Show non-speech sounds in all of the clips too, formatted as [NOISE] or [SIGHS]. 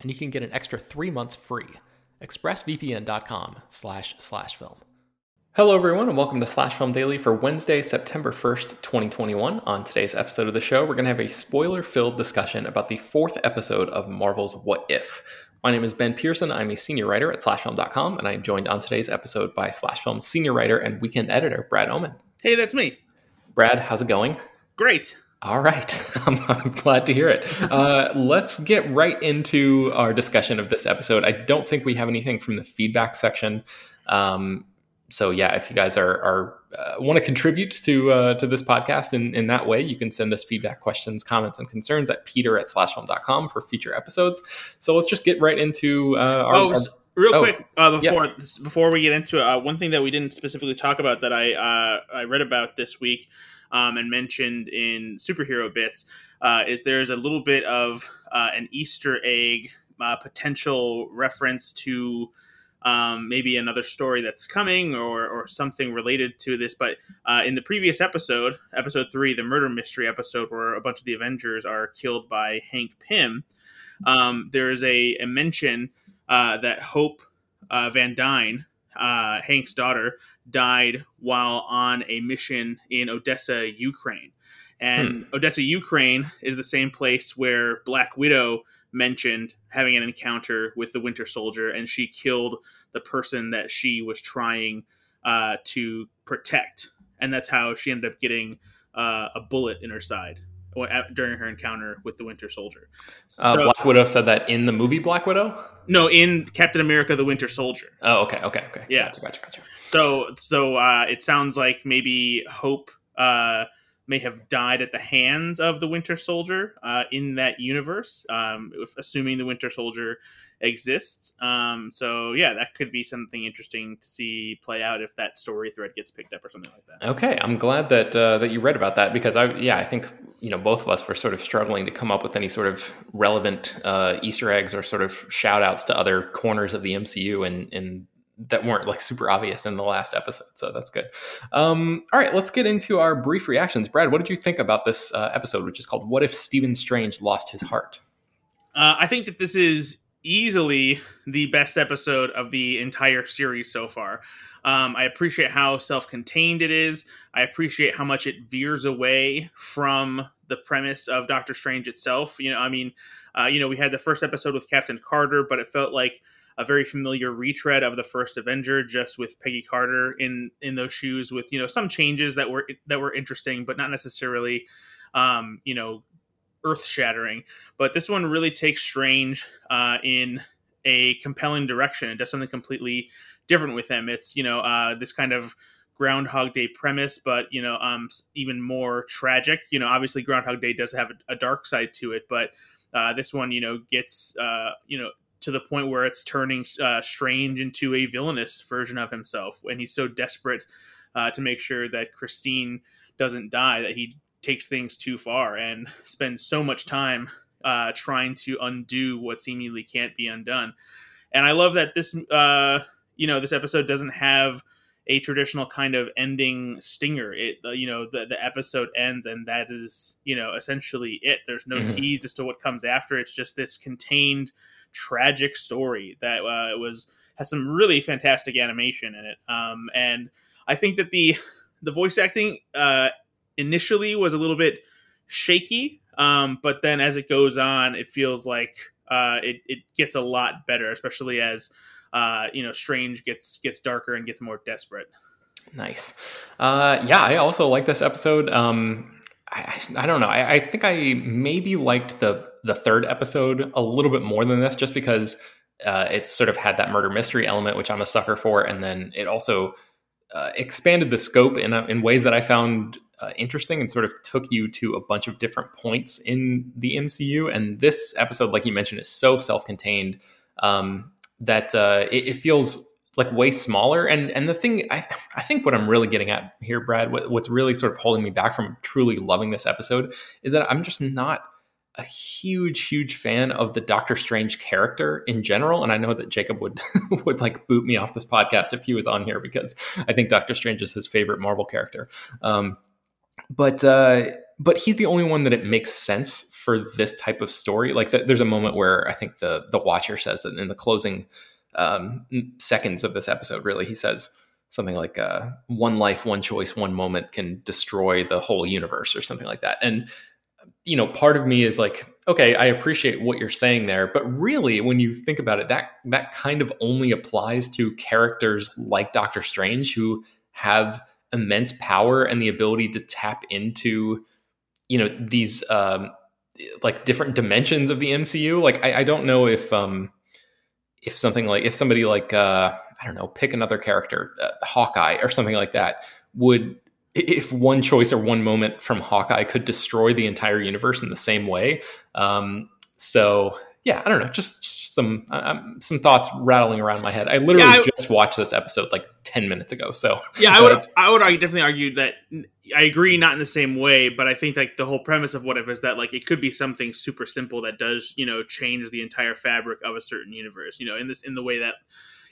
and you can get an extra three months free. expressvpn.com slash slash film. Hello, everyone, and welcome to Slash Film Daily for Wednesday, September 1st, 2021. On today's episode of the show, we're going to have a spoiler filled discussion about the fourth episode of Marvel's What If. My name is Ben Pearson. I'm a senior writer at slashfilm.com, and I'm joined on today's episode by Slash Film senior writer and weekend editor, Brad Oman. Hey, that's me. Brad, how's it going? Great. All right. [LAUGHS] I'm, I'm, glad to hear it. Uh, let's get right into our discussion of this episode. I don't think we have anything from the feedback section. Um, so yeah, if you guys are, are uh, want to contribute to uh, to this podcast in, in that way, you can send us feedback, questions, comments, and concerns at peter at slashfilm.com for future episodes. So let's just get right into uh, our, oh, our real oh, quick uh, before yes. before we get into it, uh, one thing that we didn't specifically talk about that I uh, I read about this week um, and mentioned in superhero bits uh, is there's a little bit of uh, an Easter egg uh, potential reference to um, maybe another story that's coming or, or something related to this. But uh, in the previous episode, episode three, the murder mystery episode, where a bunch of the Avengers are killed by Hank Pym, um, there is a, a mention uh, that Hope uh, Van Dyne, uh, Hank's daughter, died while on a mission in Odessa, Ukraine. And hmm. Odessa, Ukraine is the same place where Black Widow mentioned having an encounter with the Winter Soldier, and she killed the person that she was trying uh, to protect. And that's how she ended up getting uh, a bullet in her side during her encounter with the Winter Soldier. Uh, Black Widow said that in the movie Black Widow. No, in Captain America: The Winter Soldier. Oh, okay, okay, okay. Yeah, gotcha, gotcha, gotcha. So, so uh, it sounds like maybe Hope uh, may have died at the hands of the Winter Soldier uh, in that universe, um, assuming the Winter Soldier exists. Um, so yeah, that could be something interesting to see play out if that story thread gets picked up or something like that. Okay, I'm glad that uh, that you read about that because I yeah I think you know both of us were sort of struggling to come up with any sort of relevant uh, Easter eggs or sort of shout outs to other corners of the MCU and and that weren't like super obvious in the last episode. So that's good. Um, all right, let's get into our brief reactions. Brad, what did you think about this uh, episode, which is called "What If Stephen Strange Lost His Heart"? Uh, I think that this is easily the best episode of the entire series so far. Um, I appreciate how self contained it is. I appreciate how much it veers away from the premise of Doctor Strange itself. You know, I mean, uh, you know, we had the first episode with Captain Carter, but it felt like a very familiar retread of the first Avenger, just with Peggy Carter in in those shoes, with you know some changes that were that were interesting, but not necessarily, um, you know, earth shattering. But this one really takes Strange uh, in a compelling direction. It does something completely different with him. It's you know uh, this kind of Groundhog Day premise, but you know um, even more tragic. You know, obviously Groundhog Day does have a, a dark side to it, but uh, this one you know gets uh, you know to the point where it's turning uh, Strange into a villainous version of himself, and he's so desperate uh, to make sure that Christine doesn't die that he takes things too far and spends so much time uh, trying to undo what seemingly can't be undone. And I love that this, uh, you know, this episode doesn't have a traditional kind of ending stinger. It you know the the episode ends and that is you know essentially it. There's no mm-hmm. tease as to what comes after. It's just this contained tragic story that uh, was has some really fantastic animation in it. Um, and I think that the the voice acting uh, initially was a little bit shaky, um, but then as it goes on, it feels like uh, it it gets a lot better, especially as uh, you know Strange gets gets darker and gets more desperate. Nice. Uh, yeah, I also like this episode. Um, I, I don't know. I, I think I maybe liked the the third episode a little bit more than this, just because uh, it sort of had that murder mystery element, which I'm a sucker for, and then it also uh, expanded the scope in in ways that I found uh, interesting and sort of took you to a bunch of different points in the MCU. And this episode, like you mentioned, is so self contained um, that uh, it, it, feels like way smaller. And and the thing I I think what I'm really getting at here, Brad, what, what's really sort of holding me back from truly loving this episode is that I'm just not a huge huge fan of the doctor strange character in general and i know that jacob would [LAUGHS] would like boot me off this podcast if he was on here because i think doctor strange is his favorite marvel character um, but uh, but he's the only one that it makes sense for this type of story. Like the, there's a moment where I think the the Watcher says that in the closing um, seconds of this episode, really, he says something like uh, "one life, one choice, one moment can destroy the whole universe" or something like that. And you know, part of me is like, okay, I appreciate what you're saying there, but really, when you think about it, that that kind of only applies to characters like Doctor Strange who have immense power and the ability to tap into you know these um like different dimensions of the MCU. Like I, I don't know if um if something like if somebody like uh I don't know pick another character uh, Hawkeye or something like that would if one choice or one moment from Hawkeye could destroy the entire universe in the same way. Um, so yeah, I don't know, just, just some uh, um, some thoughts rattling around my head. I literally yeah, I, just watched this episode like ten minutes ago. So yeah, I [LAUGHS] would I would argue, definitely argue that I agree, not in the same way, but I think like the whole premise of what if is that like it could be something super simple that does you know change the entire fabric of a certain universe. You know, in this in the way that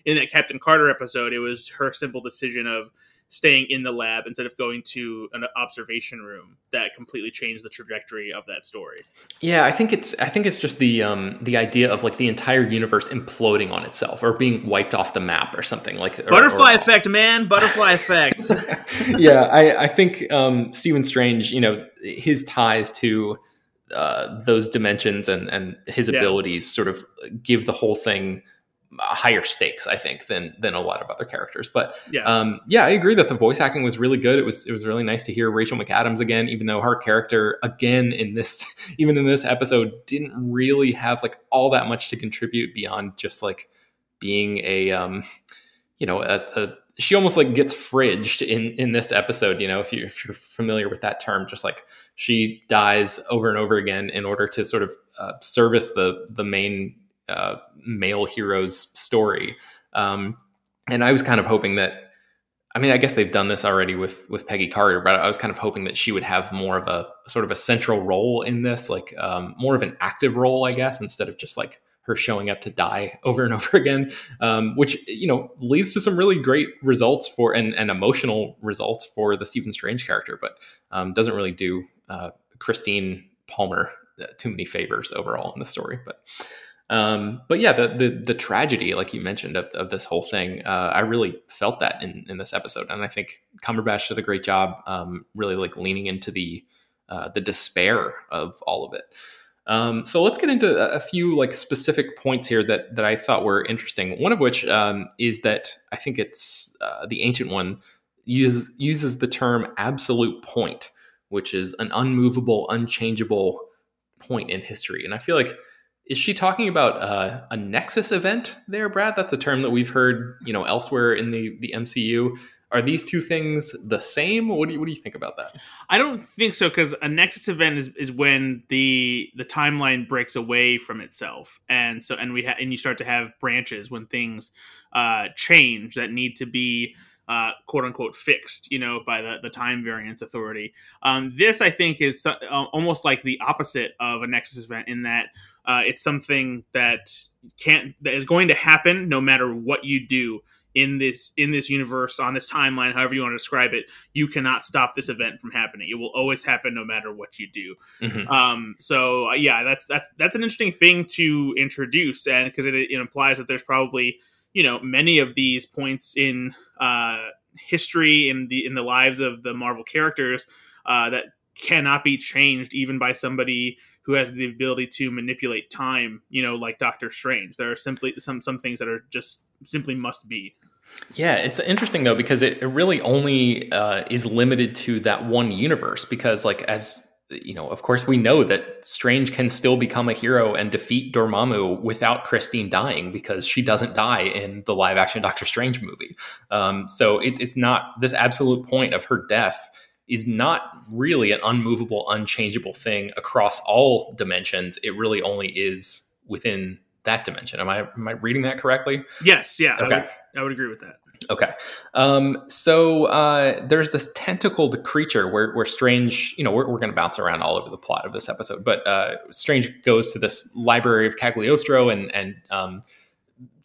in that Captain Carter episode, it was her simple decision of staying in the lab instead of going to an observation room that completely changed the trajectory of that story. Yeah, I think it's I think it's just the um the idea of like the entire universe imploding on itself or being wiped off the map or something like or, butterfly or, effect, man, butterfly effect. [LAUGHS] yeah, I I think um Stephen Strange, you know, his ties to uh, those dimensions and and his yeah. abilities sort of give the whole thing higher stakes, I think, than than a lot of other characters. But yeah, um, yeah, I agree that the voice acting was really good. It was it was really nice to hear Rachel McAdams again, even though her character again in this [LAUGHS] even in this episode didn't really have like all that much to contribute beyond just like being a um, you know a, a she almost like gets fridged in in this episode you know if, you, if you're familiar with that term just like she dies over and over again in order to sort of uh, service the the main uh, male hero's story. Um, and I was kind of hoping that, I mean, I guess they've done this already with with Peggy Carter, but I was kind of hoping that she would have more of a sort of a central role in this, like um, more of an active role, I guess, instead of just like her showing up to die [LAUGHS] over and over again, um, which you know leads to some really great results for and, and emotional results for the Stephen Strange character, but um, doesn't really do uh, Christine Palmer uh, too many favors overall in the story. But um, but yeah, the, the, the tragedy, like you mentioned, of, of this whole thing, uh, I really felt that in, in this episode, and I think Cumberbatch did a great job, um, really like leaning into the uh, the despair of all of it. Um, so let's get into a, few like specific points here that that I thought were interesting. One of which um, is that I think it's uh, the ancient one uses uses the term absolute point, which is an unmovable, unchangeable point in history, and I feel like is she talking about uh, a nexus event there, Brad? That's a term that we've heard, you know, elsewhere in the the MCU. Are these two things the same? What do you what do you think about that? I don't think so because a nexus event is, is when the the timeline breaks away from itself, and so and we ha- and you start to have branches when things uh, change that need to be uh, quote unquote fixed, you know, by the, the time variance authority. Um, this, I think, is uh, almost like the opposite of a nexus event in that uh, it's something that can't that is going to happen no matter what you do in this in this universe on this timeline, however you want to describe it, you cannot stop this event from happening. It will always happen no matter what you do. Mm-hmm. Um, so uh, yeah, that's that's that's an interesting thing to introduce, and because it, it implies that there's probably you know many of these points in uh, history in the in the lives of the Marvel characters uh, that cannot be changed even by somebody who has the ability to manipulate time you know like doctor strange there are simply some some things that are just simply must be yeah, it's interesting though because it, really only uh, is limited to that one universe. Because, like, as you know, of course, we know that Strange can still become a hero and defeat Dormammu without Christine dying because she doesn't die in the live action Doctor Strange movie. Um, so it, it's not this absolute point of her death is not really an unmovable, unchangeable thing across all dimensions. It really only is within that dimension. Am I am I reading that correctly? Yes. Yeah. Okay. I would, I would agree with that. Okay. Um, so uh, there's this tentacled creature where, where Strange, you know, we're, we're going to bounce around all over the plot of this episode, but uh, Strange goes to this library of Cagliostro and, and um,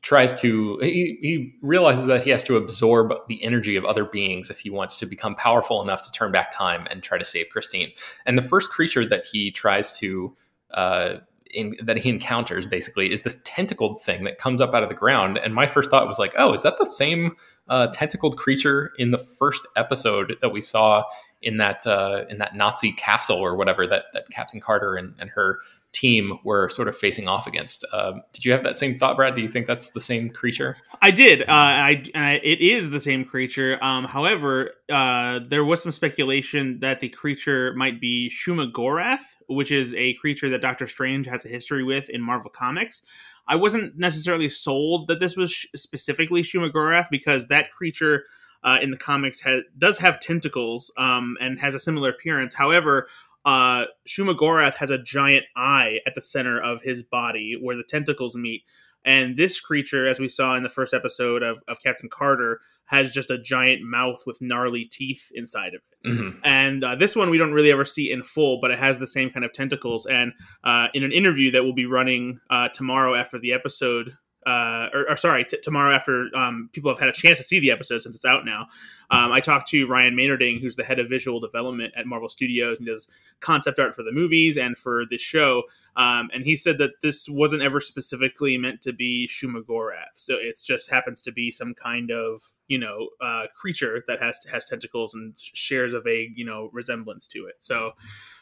tries to, he, he realizes that he has to absorb the energy of other beings if he wants to become powerful enough to turn back time and try to save Christine. And the first creature that he tries to uh, in, that he encounters basically is this tentacled thing that comes up out of the ground. And my first thought was like, oh, is that the same uh, tentacled creature in the first episode that we saw in that uh, in that Nazi castle or whatever that that Captain Carter and, and her team were sort of facing off against. Uh, did you have that same thought, Brad? Do you think that's the same creature? I did. Uh, I, I, it is the same creature. Um, however, uh, there was some speculation that the creature might be Shuma-Gorath, which is a creature that Doctor Strange has a history with in Marvel Comics. I wasn't necessarily sold that this was sh- specifically Shuma-Gorath because that creature. Uh, in the comics, has, does have tentacles um, and has a similar appearance. However, uh, Shuma-Gorath has a giant eye at the center of his body where the tentacles meet. And this creature, as we saw in the first episode of, of Captain Carter, has just a giant mouth with gnarly teeth inside of it. Mm-hmm. And uh, this one we don't really ever see in full, but it has the same kind of tentacles. And uh, in an interview that we'll be running uh, tomorrow after the episode uh, or, or, sorry, t- tomorrow after um, people have had a chance to see the episode since it's out now. Um, I talked to Ryan Meinerding, who's the head of visual development at Marvel Studios and does concept art for the movies and for this show. Um, and he said that this wasn't ever specifically meant to be Shuma-Gorath. So it just happens to be some kind of, you know, uh, creature that has has tentacles and shares a vague, you know, resemblance to it. So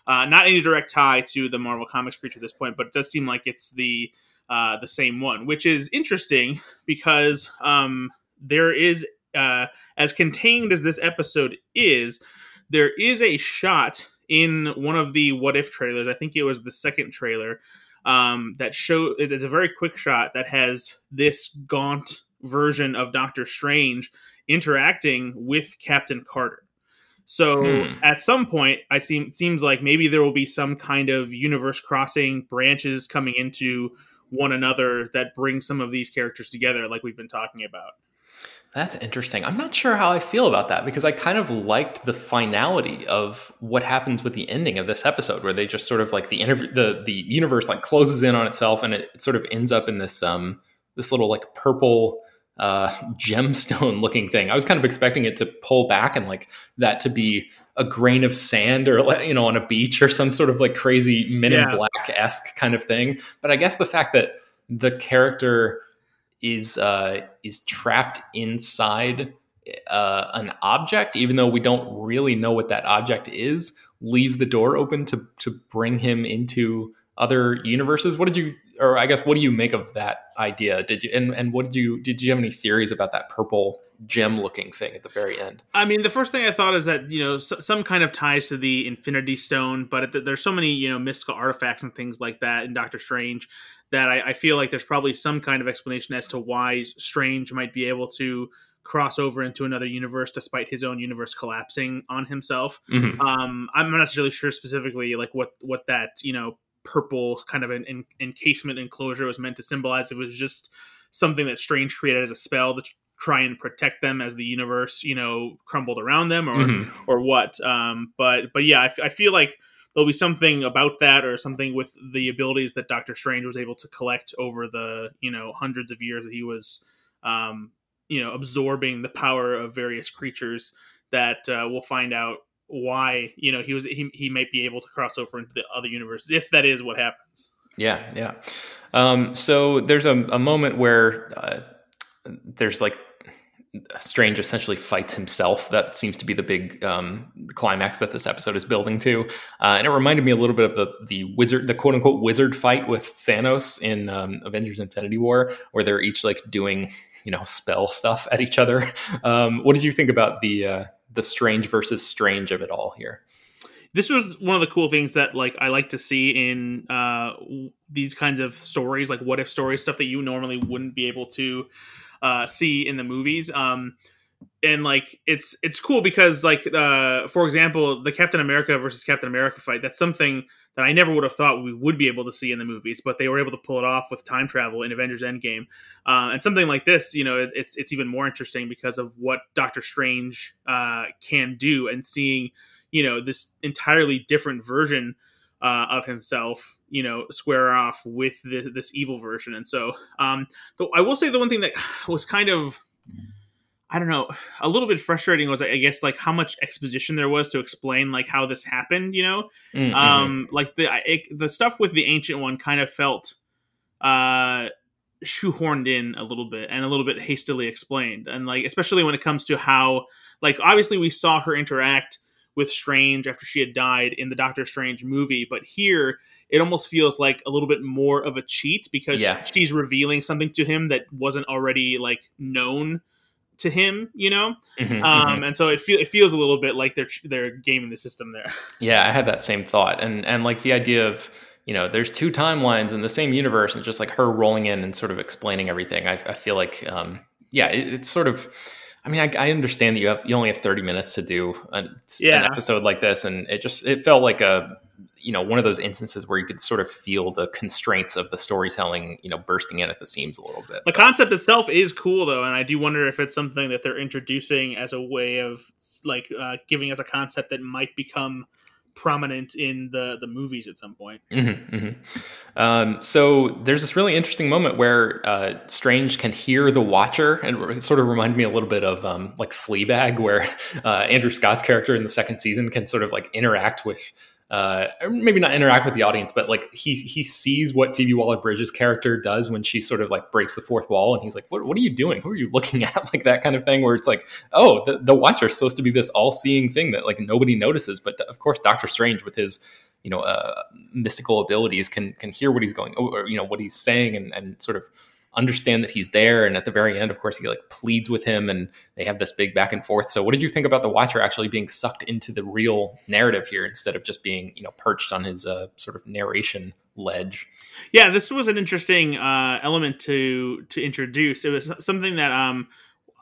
uh, not any direct tie to the Marvel Comics creature at this point, but it does seem like it's the uh, the same one, which is interesting because um, there is, uh, as contained as this episode is, there is a shot in one of the What If trailers. I think it was the second trailer um, that show. It's a very quick shot that has this gaunt version of Doctor Strange interacting with Captain Carter. So hmm. at some point, I seem seems like maybe there will be some kind of universe crossing branches coming into one another that bring some of these characters together, like we've been talking about. That's interesting. I'm not sure how I feel about that because I kind of liked the finality of what happens with the ending of this episode, where they just sort of like the interview, the the universe like closes in on itself, and it, it sort of ends up in this um this little like purple uh [LAUGHS] gemstone looking thing. I was kind of expecting it to pull back and like that to be a grain of sand or you know on a beach or some sort of like crazy men in black esque kind of thing. But I guess the fact that the character is uh, is trapped inside uh, an object, even though we don't really know what that object is, leaves the door open to to bring him into other universes. What did you, or I guess, what do you make of that idea? Did you and and what did you did you have any theories about that purple gem looking thing at the very end? I mean, the first thing I thought is that you know some kind of ties to the Infinity Stone, but there's so many you know mystical artifacts and things like that in Doctor Strange that I, I feel like there's probably some kind of explanation as to why Strange might be able to cross over into another universe despite his own universe collapsing on himself. Mm-hmm. Um, I'm not necessarily sure specifically like what what that you know purple kind of an, an encasement enclosure was meant to symbolize. It was just something that Strange created as a spell to try and protect them as the universe, you know, crumbled around them, or mm-hmm. or what. Um, but but yeah, I, f- I feel like there'll be something about that, or something with the abilities that Doctor Strange was able to collect over the you know hundreds of years that he was. Um, you know absorbing the power of various creatures that uh, we'll find out why you know he was he, he might be able to cross over into the other universe if that is what happens yeah yeah um, so there's a, a moment where uh, there's like Strange essentially fights himself. That seems to be the big um, climax that this episode is building to, uh, and it reminded me a little bit of the the wizard, the quote unquote wizard fight with Thanos in um, Avengers: Infinity War, where they're each like doing you know spell stuff at each other. [LAUGHS] Um, what did you think about the uh, the Strange versus Strange of it all here? This was one of the cool things that like I like to see in uh, these kinds of stories, like what if stories, stuff that you normally wouldn't be able to uh, see in the movies. Um, and like it's it's cool because like uh, for example, the Captain America versus Captain America fight. That's something that I never would have thought we would be able to see in the movies, but they were able to pull it off with time travel in Avengers Endgame. Uh, and something like this, you know, it, it's it's even more interesting because of what Doctor Strange uh, can do, and seeing you know this entirely different version uh, of himself, you know, square off with this, this evil version. And so, um, though I will say the one thing that [SIGHS] was kind of, I don't know, a little bit frustrating was, I guess, like how much exposition there was to explain like how this happened. You know, mm-hmm. um, like the it, the stuff with the ancient one kind of felt uh shoehorned in a little bit and a little bit hastily explained and like especially when it comes to how like obviously we saw her interact with Strange after she had died in the Doctor Strange movie. But here, it almost feels like a little bit more of a cheat because yeah. she's revealing something to him that wasn't already like known to him, you know. Mm-hmm, um, mm-hmm. And so it feel it feels a little bit like they're they're gaming the system there. [LAUGHS] Yeah, I had that same thought, and and like the idea of you know there's two timelines in the same universe, and just like her rolling in and sort of explaining everything. I, I feel like um, yeah, it, it's sort of I mean, I, I, understand that you have you only have 30 minutes to do an, yeah. an episode like this, and it just it felt like a you know one of those instances where you could sort of feel the constraints of the storytelling you know bursting in at the seams a little bit. The concept itself is cool though, and I do wonder if it's something that they're introducing as a way of like uh, giving us a concept that might become prominent in the the movies at some point. Mm-hmm, mm-hmm. Um, so there's this really interesting moment where uh, Strange can hear the Watcher, and it sort of reminded me a little bit of um, like Fleabag, where [LAUGHS] uh, Andrew Scott's character in the second season can sort of like interact with uh, maybe not interact with the audience, but like he he sees what Phoebe Waller Bridge's character does when she sort of like breaks the fourth wall, and he's like, "What what are you doing? Who are you looking [LAUGHS] at?" Like that kind of thing, where it's like, "Oh, the the is supposed to be this all seeing thing that like nobody notices," but of course, Doctor Strange with his you know uh, mystical abilities can can hear what he's going or you know what he's saying and and sort of understand that he's there. And at the very end, of course, he like pleads with him and they have this big back and forth. So what did you think about the watcher actually being sucked into the real narrative here instead of just being, you know, perched on his uh, sort of narration ledge? Yeah, this was an interesting uh, element to to introduce. It was something that um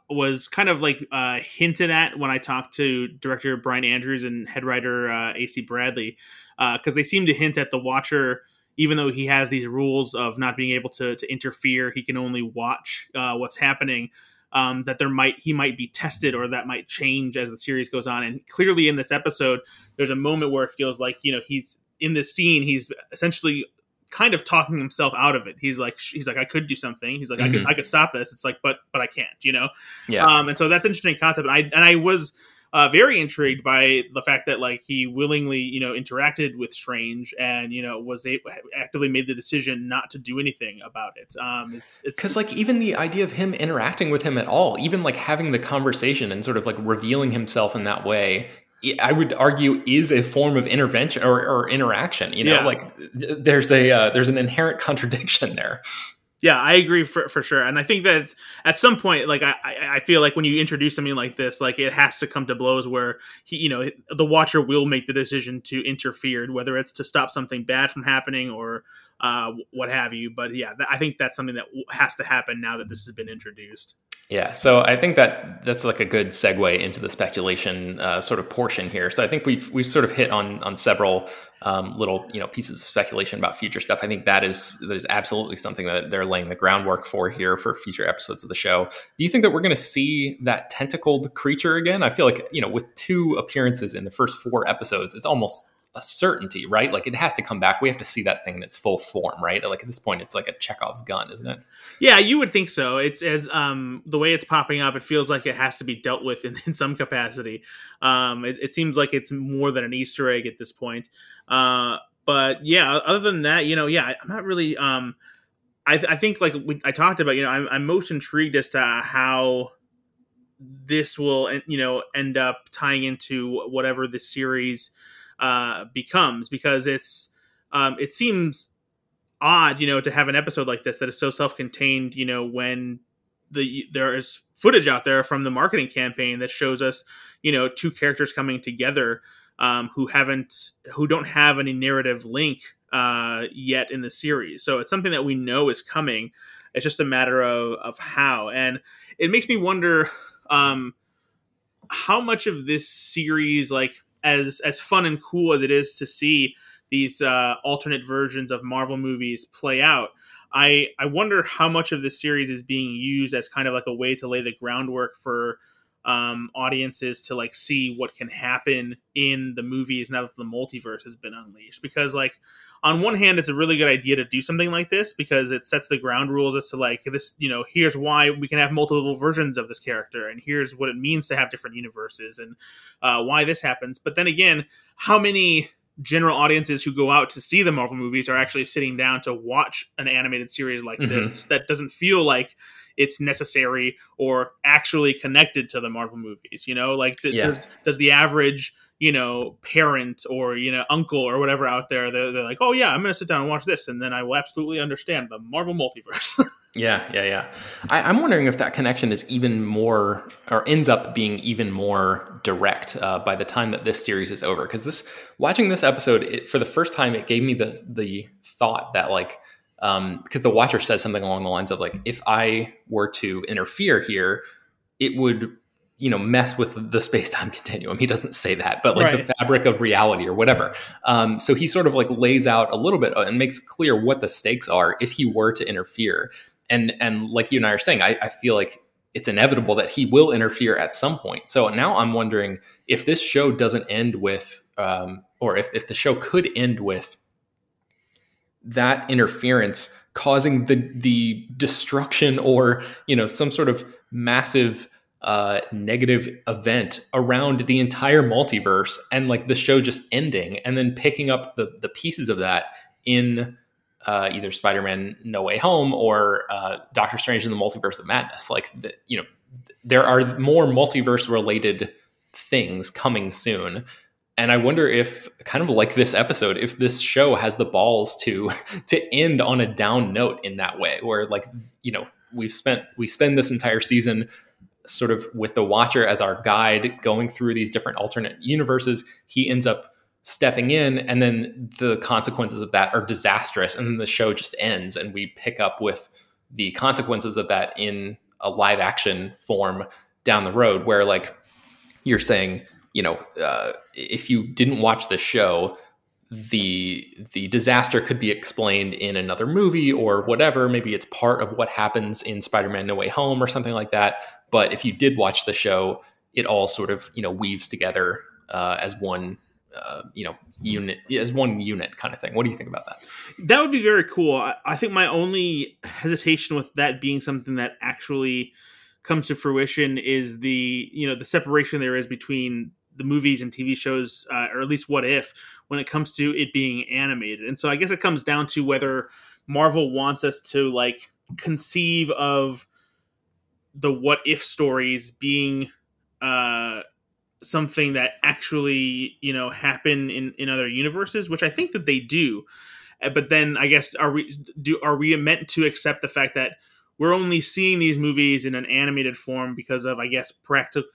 was kind of like uh, hinted at when I talked to director Bryan Andrews and head writer uh, AC Bradley, because uh, they seemed to hint at the Watcher even though he has these rules of not being able to, to interfere, he can only watch uh, what's happening. Um, that there might he might be tested or that might change as the series goes on. And clearly in this episode, there's a moment where it feels like you know he's in this scene. He's essentially kind of talking himself out of it. He's like he's like I could do something. He's like mm-hmm. I could I could stop this. It's like but but I can't. You know. Yeah. Um, and so that's interesting concept. And I and I was uh, very intrigued by the fact that like he willingly you know interacted with Strange and you know was a- actively made the decision not to do anything about it. Um, it's it's because like even the idea of him interacting with him at all, even like having the conversation and sort of like revealing himself in that way I would argue is a form of intervention or, or interaction. You know, yeah. like there's a uh, there's an inherent [LAUGHS] contradiction there. Yeah, I agree for, for sure, and I think that at some point, like I, I feel like when you introduce something like this, like it has to come to blows where he, you know, the watcher will make the decision to interfere, whether it's to stop something bad from happening or uh, what have you. But yeah, I think that's something that has to happen now that this has been introduced. Yeah, so I think that that's like a good segue into the speculation uh, sort of portion here. So I think we've we've sort of hit on on several um, little you know pieces of speculation about future stuff. I think that is that is absolutely something that they're laying the groundwork for here for future episodes of the show. Do you think that we're going to see that tentacled creature again? I feel like you know with two appearances in the first four episodes, it's almost a certainty, right? Like it has to come back. We have to see that thing in its full form, right? Like at this point, it's like a Chekhov's gun, isn't it? Yeah, you would think so. It's as um, the way it's popping up. It feels like it has to be dealt with in, [LAUGHS] in some capacity. Um, it, it, seems like it's more than an Easter egg at this point. Uh, but yeah, other than that, you know, yeah, I'm not really. Um, I, I think like we, I talked about, you know, I'm, I'm most intrigued as to how this will, you know, end up tying into whatever the series uh, becomes because it's um, it seems odd, you know, to have an episode like this that is so self-contained, you know, when the there is footage out there from the marketing campaign that shows us, you know, two characters coming together um, who haven't who don't have any narrative link uh, yet in the series. So it's something that we know is coming. It's just a matter of of how, and it makes me wonder um, how much of this series like as as fun and cool as it is to see these uh, alternate versions of Marvel movies play out, I I wonder how much of the series is being used as kind of like a way to lay the groundwork for um, audiences to like see what can happen in the movies now that the multiverse has been unleashed. Because like on one hand, it's a really good idea to do something like this because it sets the ground rules as to like this, you know, here's why we can have multiple versions of this character, and here's what it means to have different universes, and uh, why this happens. But then again, how many general audiences who go out to see the Marvel movies are actually sitting down to watch an animated series like mm-hmm. this that doesn't feel like it's necessary or actually connected to the Marvel movies. You know, like th- yeah. does, does the average you know, parent or, you know, uncle or whatever out there, they're, they're like, oh, yeah, I'm to sit down and watch this. And then I will absolutely understand the Marvel multiverse. [LAUGHS] yeah, yeah, yeah. I, am wondering if that connection is even more, or ends up being even more direct uh, by the time that this series is over. Because this, watching this episode, it, for the first time, it gave me the, the thought that, like, because um, the watcher says something along the lines of, like, if I were to interfere here, it would you know mess with the space-time [LAUGHS] continuum. He doesn't say that but like right. the fabric of reality or whatever. Um, so he sort of like lays out a little bit and makes clear what the stakes are if he were to interfere. And and like you and i are saying i, I feel like it's inevitable that he will interfere at some point. So now i'm wondering if this show doesn't end with um, or if, if the show could end with that interference causing the the destruction or you know some sort of massive uh, negative event around the entire multiverse and like the show just ending and then picking up the the pieces of that in uh, either Spider-Man No Way Home or uh, Doctor Strange in the Multiverse of Madness. Like the, you know, there are more multiverse related things coming soon. And I wonder if, kind of like this episode, if this show has the balls to [LAUGHS] to end on a down note in that way, where like you know we've spent we spend this entire season sort of with the watcher as our guide going through these different alternate universes he ends up stepping in and then the consequences of that are disastrous and then the show just ends and we pick up with the consequences of that in a live action form down the road where like you're saying you know uh, if you didn't watch the show the the disaster could be explained in another movie or whatever. Maybe it's part of what happens in spider-man no way home or something like that but if you did watch the show, it all sort of you know weaves together uh, as one uh, you know unit as one unit kind of thing. What do you think about that? That would be very cool. I, I think my only hesitation with that being something that actually comes to fruition is the you know the separation there is between the movies and TV shows, uh, or at least what if when it comes to it being animated. And so I guess it comes down to whether Marvel wants us to like conceive of the what if stories being uh, something that actually you know happen in in other universes, which I think that they do. Uh, but then I guess are we do are we meant to accept the fact that we're only seeing these movies in an animated form because of I guess practical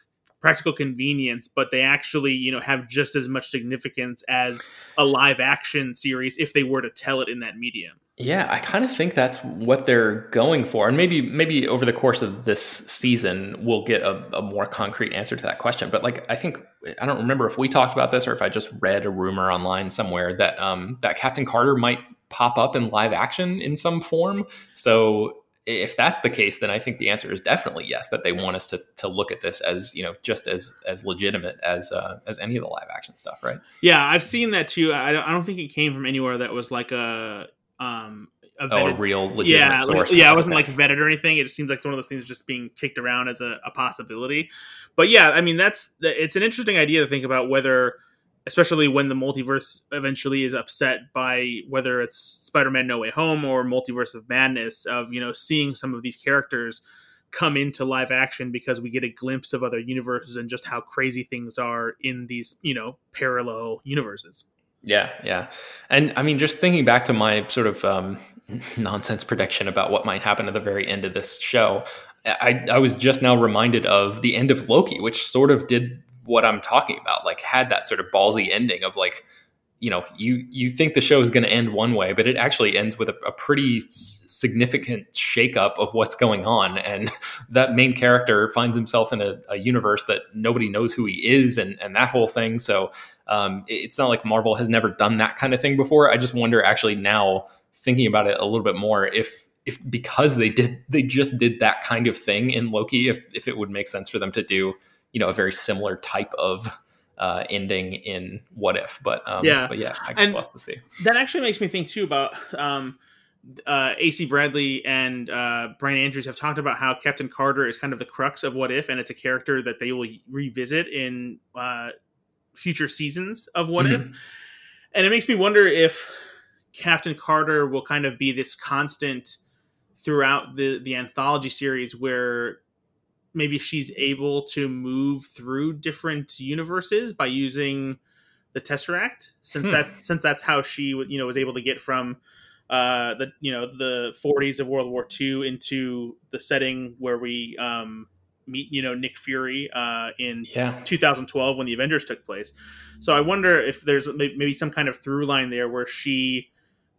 practical convenience, but they actually, you know, have just as much significance as a live action series if they were to tell it in that medium. Yeah, I kind of think that's what they're going for, and maybe maybe over the course of this season we'll get a, a, more concrete answer to that question. But like, I think I don't remember if we talked about this or if I just read a rumor online somewhere that um, that Captain Carter might pop up in live action in some form. So if that's the case, then I think the answer is definitely yes. That they want us to to look at this as you know just as as legitimate as uh, as any of the live action stuff, right? Yeah, I've seen that too. I don't, I don't think it came from anywhere that was like a um a, oh, a real legitimate yeah, source. Like, yeah, it [LAUGHS] wasn't like vetted or anything. It just seems like it's one of those things just being kicked around as a, a possibility. But yeah, I mean that's it's an interesting idea to think about whether especially when the multiverse eventually is upset by whether it's Spider-Man No Way Home or Multiverse of Madness of you know seeing some of these characters come into live action because we get a glimpse of other universes and just how crazy things are in these you know parallel universes. Yeah, yeah, and I mean, just thinking back to my sort of um, [LAUGHS] nonsense prediction about what might happen at the very end of this show, I, I was just now reminded of the end of Loki, which sort of did what I'm talking about. Like had that sort of ballsy ending of like, you know, you you think the show is going to end one way, but it actually ends with a, a pretty significant shakeup of what's going on, and [LAUGHS] that main character finds himself in a, a universe that nobody knows who he is, and and that whole thing. So um, it's not like Marvel has never done that kind of thing before. I just wonder, actually, now thinking about it a little bit more, if if because they did they just did that kind of thing in Loki, if if it would make sense for them to do you know a very similar type of uh, ending in What If. But um, yeah, but yeah, I guess and we'll have to see. That actually makes me think too about um, uh, AC Bradley and uh, Bryan Andrews have talked about how Captain Carter is kind of the crux of What If, and it's a character that they will revisit in uh, future seasons of What mm-hmm. If. And it makes me wonder if Captain Carter will kind of be this constant throughout the the anthology series where maybe she's able to move through different universes by using the Tesseract, since hmm. that's since that's how she you know was able to get from uh, the you know the 40s of World War II into the setting where we um, meet you know Nick Fury uh, in yeah. 2012 when the Avengers took place. So I wonder if there's maybe some kind of through line there where she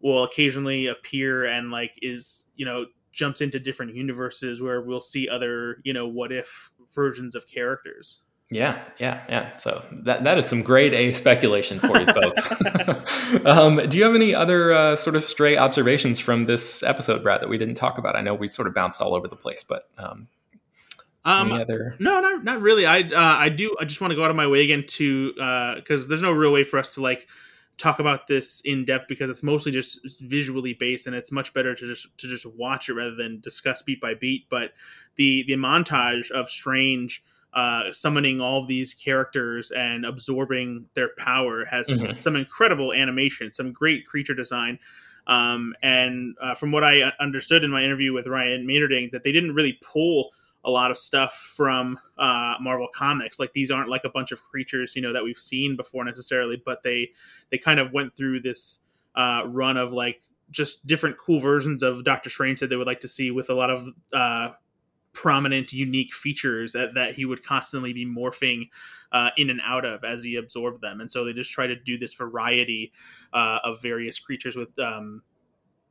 will occasionally appear and like is you know jumps into different universes where we'll see other, you know, what if versions of characters. Yeah, yeah, yeah. So that that is some grade A speculation for you folks. [LAUGHS] um, do you have any other uh, sort of stray observations from this episode, Brad, that we didn't talk about? I know we sort of bounced all over the place, but um, um, any other? No, not not really. I uh, I do. I just want to go out of my way again to because uh, there's no real way for us to like talk about this in depth because it's mostly just visually based and it's much better to just to just watch it rather than discuss beat by beat but the the montage of strange uh, summoning all of these characters and absorbing their power has mm-hmm. some incredible animation some great creature design um, and uh, from what I understood in my interview with Ryan Meinerding, that they didn't really pull a lot of stuff from uh, Marvel Comics. Like these aren't like a bunch of creatures, you know, that we've seen before necessarily, but they they kind of went through this uh, run of like just different cool versions of Doctor Strange that they would like to see with a lot of uh, prominent, unique features that, that he would constantly be morphing uh, in and out of as he absorbed them. And so they just try to do this variety uh, of various creatures with um,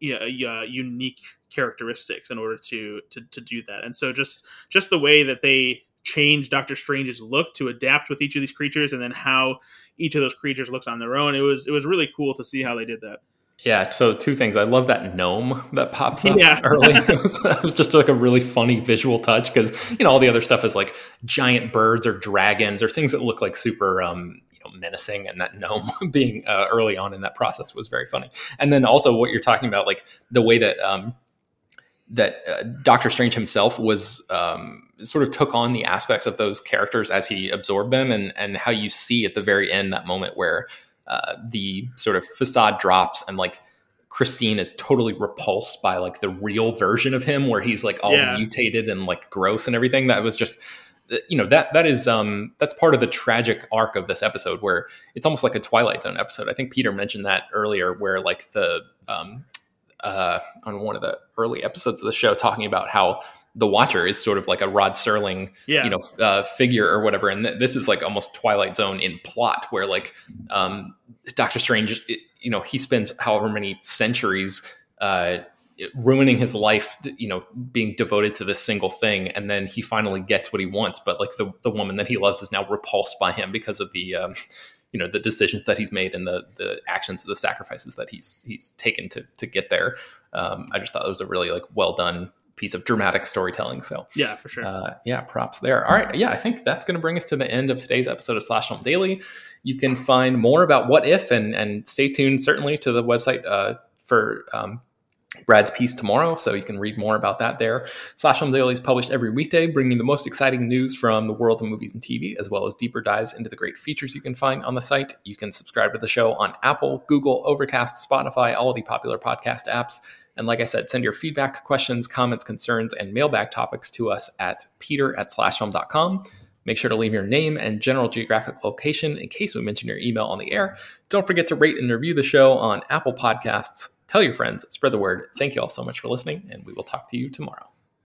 yeah, unique characteristics in order to, to to do that. And so just just the way that they change Doctor Strange's look to adapt with each of these creatures, and then how each of those creatures looks on their own. It was it was really cool to see how they did that. Yeah, so two things. I love that gnome that pops up yeah. [LAUGHS] early. it, was, [LAUGHS] [LAUGHS] it was just like a really funny visual touch because you know all the other stuff is like giant birds or dragons or things that look like super um, know, menacing, and that gnome [LAUGHS] being uh, early on in that process was very funny. And then also what you're talking about, like the way that um, that uh, Doctor Strange himself was um, sort of took on the aspects of those characters as he absorbed them, and and how you see at the very end that moment where uh, the sort of facade drops and like. Christine is totally repulsed by like the real version of him where he's like all yeah. mutated and like gross and everything. That was just you know that that is um that's part of the tragic arc of this episode where it's almost like a twilight zone episode i think peter mentioned that earlier where like the um uh on one of the early episodes of the show talking about how the watcher is sort of like a rod serling yeah. you know uh, figure or whatever and th- this is like almost twilight zone in plot where like um doctor strange you know he spends however many centuries uh ruining his life you know being devoted to this single thing and then he finally gets what he wants but like the, the woman that he loves is now repulsed by him because of the um, you know the decisions that he's made and the the actions the sacrifices that he's he's taken to to get there um, i just thought it was a really like well done piece of dramatic storytelling. So yeah, for sure. Uh, yeah, props there. All right, yeah, I think that's going to bring us to the end of today's episode of Slash Film Daily. You can find more about What If and and stay tuned certainly to the website uh, for um, Brad's piece tomorrow, so you can read more about that there. Slash Film Daily is published every weekday, bringing the most exciting news from the world of movies and TV, as well as deeper dives into the great features you can find on the site. You can subscribe to the show on Apple, Google, Overcast, Spotify, all the popular podcast apps. And like I said, send your feedback, questions, comments, concerns, and mailbag topics to us at peter at slashfilm.com. Make sure to leave your name and general geographic location in case we mention your email on the air. Don't forget to rate and review the show on Apple Podcasts. Tell your friends, spread the word. Thank you all so much for listening, and we will talk to you tomorrow.